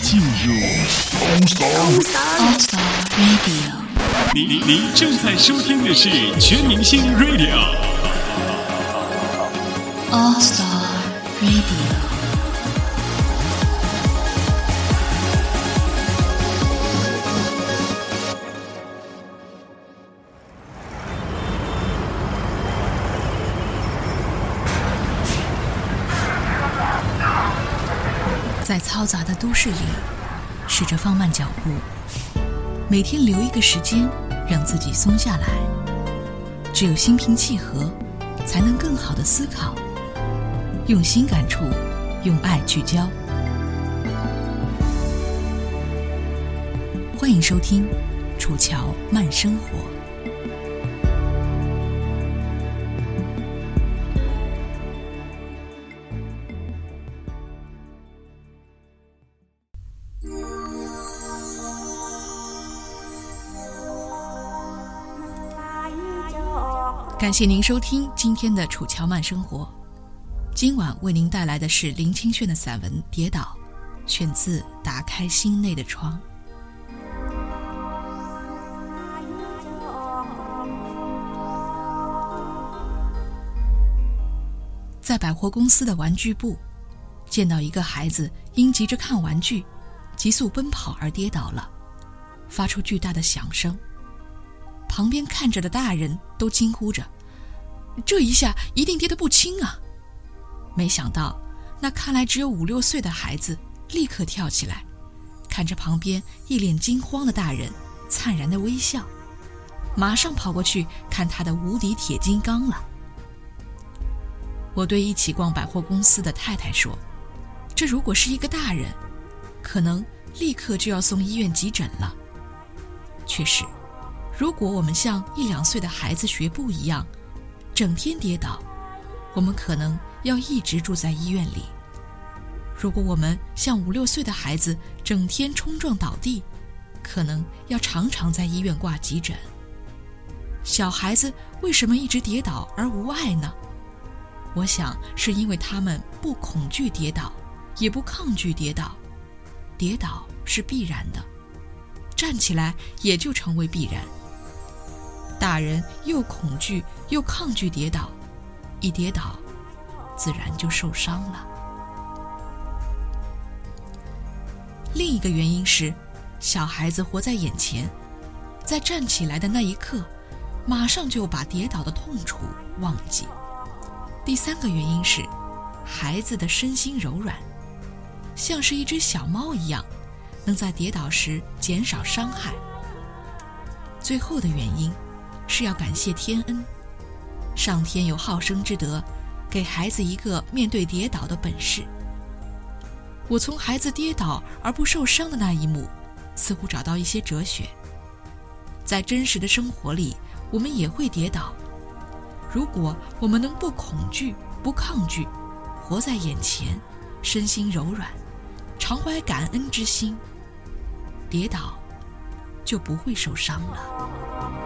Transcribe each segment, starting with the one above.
进入 All Star Radio。您您正在收听的是全明星 Radio。All Star Radio。在嘈杂的都市里，试着放慢脚步，每天留一个时间让自己松下来。只有心平气和，才能更好的思考。用心感触，用爱聚焦。欢迎收听《楚乔慢生活》。感谢您收听今天的《楚乔慢生活》。今晚为您带来的是林清炫的散文《跌倒》，选自《打开心内的窗》。在百货公司的玩具部，见到一个孩子因急着看玩具，急速奔跑而跌倒了，发出巨大的响声。旁边看着的大人都惊呼着：“这一下一定跌得不轻啊！”没想到，那看来只有五六岁的孩子立刻跳起来，看着旁边一脸惊慌的大人，灿然的微笑，马上跑过去看他的无敌铁金刚了。我对一起逛百货公司的太太说：“这如果是一个大人，可能立刻就要送医院急诊了。”确实。如果我们像一两岁的孩子学步一样，整天跌倒，我们可能要一直住在医院里；如果我们像五六岁的孩子，整天冲撞倒地，可能要常常在医院挂急诊。小孩子为什么一直跌倒而无碍呢？我想是因为他们不恐惧跌倒，也不抗拒跌倒，跌倒是必然的，站起来也就成为必然。大人又恐惧又抗拒跌倒，一跌倒，自然就受伤了。另一个原因是，小孩子活在眼前，在站起来的那一刻，马上就把跌倒的痛楚忘记。第三个原因是，孩子的身心柔软，像是一只小猫一样，能在跌倒时减少伤害。最后的原因。是要感谢天恩，上天有好生之德，给孩子一个面对跌倒的本事。我从孩子跌倒而不受伤的那一幕，似乎找到一些哲学。在真实的生活里，我们也会跌倒。如果我们能不恐惧、不抗拒，活在眼前，身心柔软，常怀感恩之心，跌倒就不会受伤了。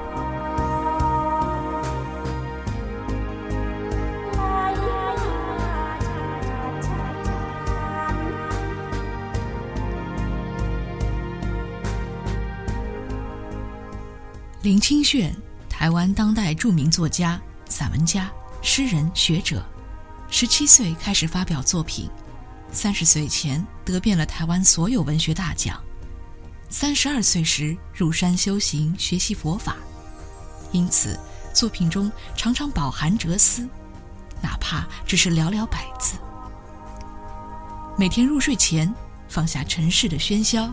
林清炫，台湾当代著名作家、散文家、诗人、学者。十七岁开始发表作品，三十岁前得遍了台湾所有文学大奖。三十二岁时入山修行，学习佛法，因此作品中常常饱含哲思，哪怕只是寥寥百字。每天入睡前，放下尘世的喧嚣，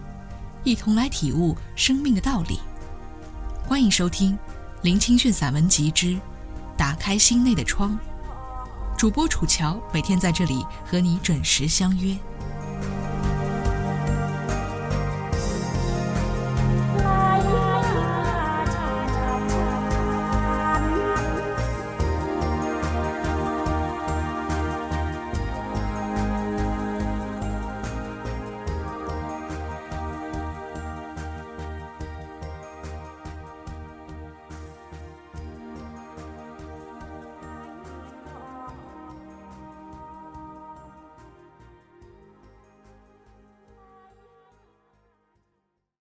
一同来体悟生命的道理。欢迎收听林清炫散文集之《打开心内的窗》，主播楚乔每天在这里和你准时相约。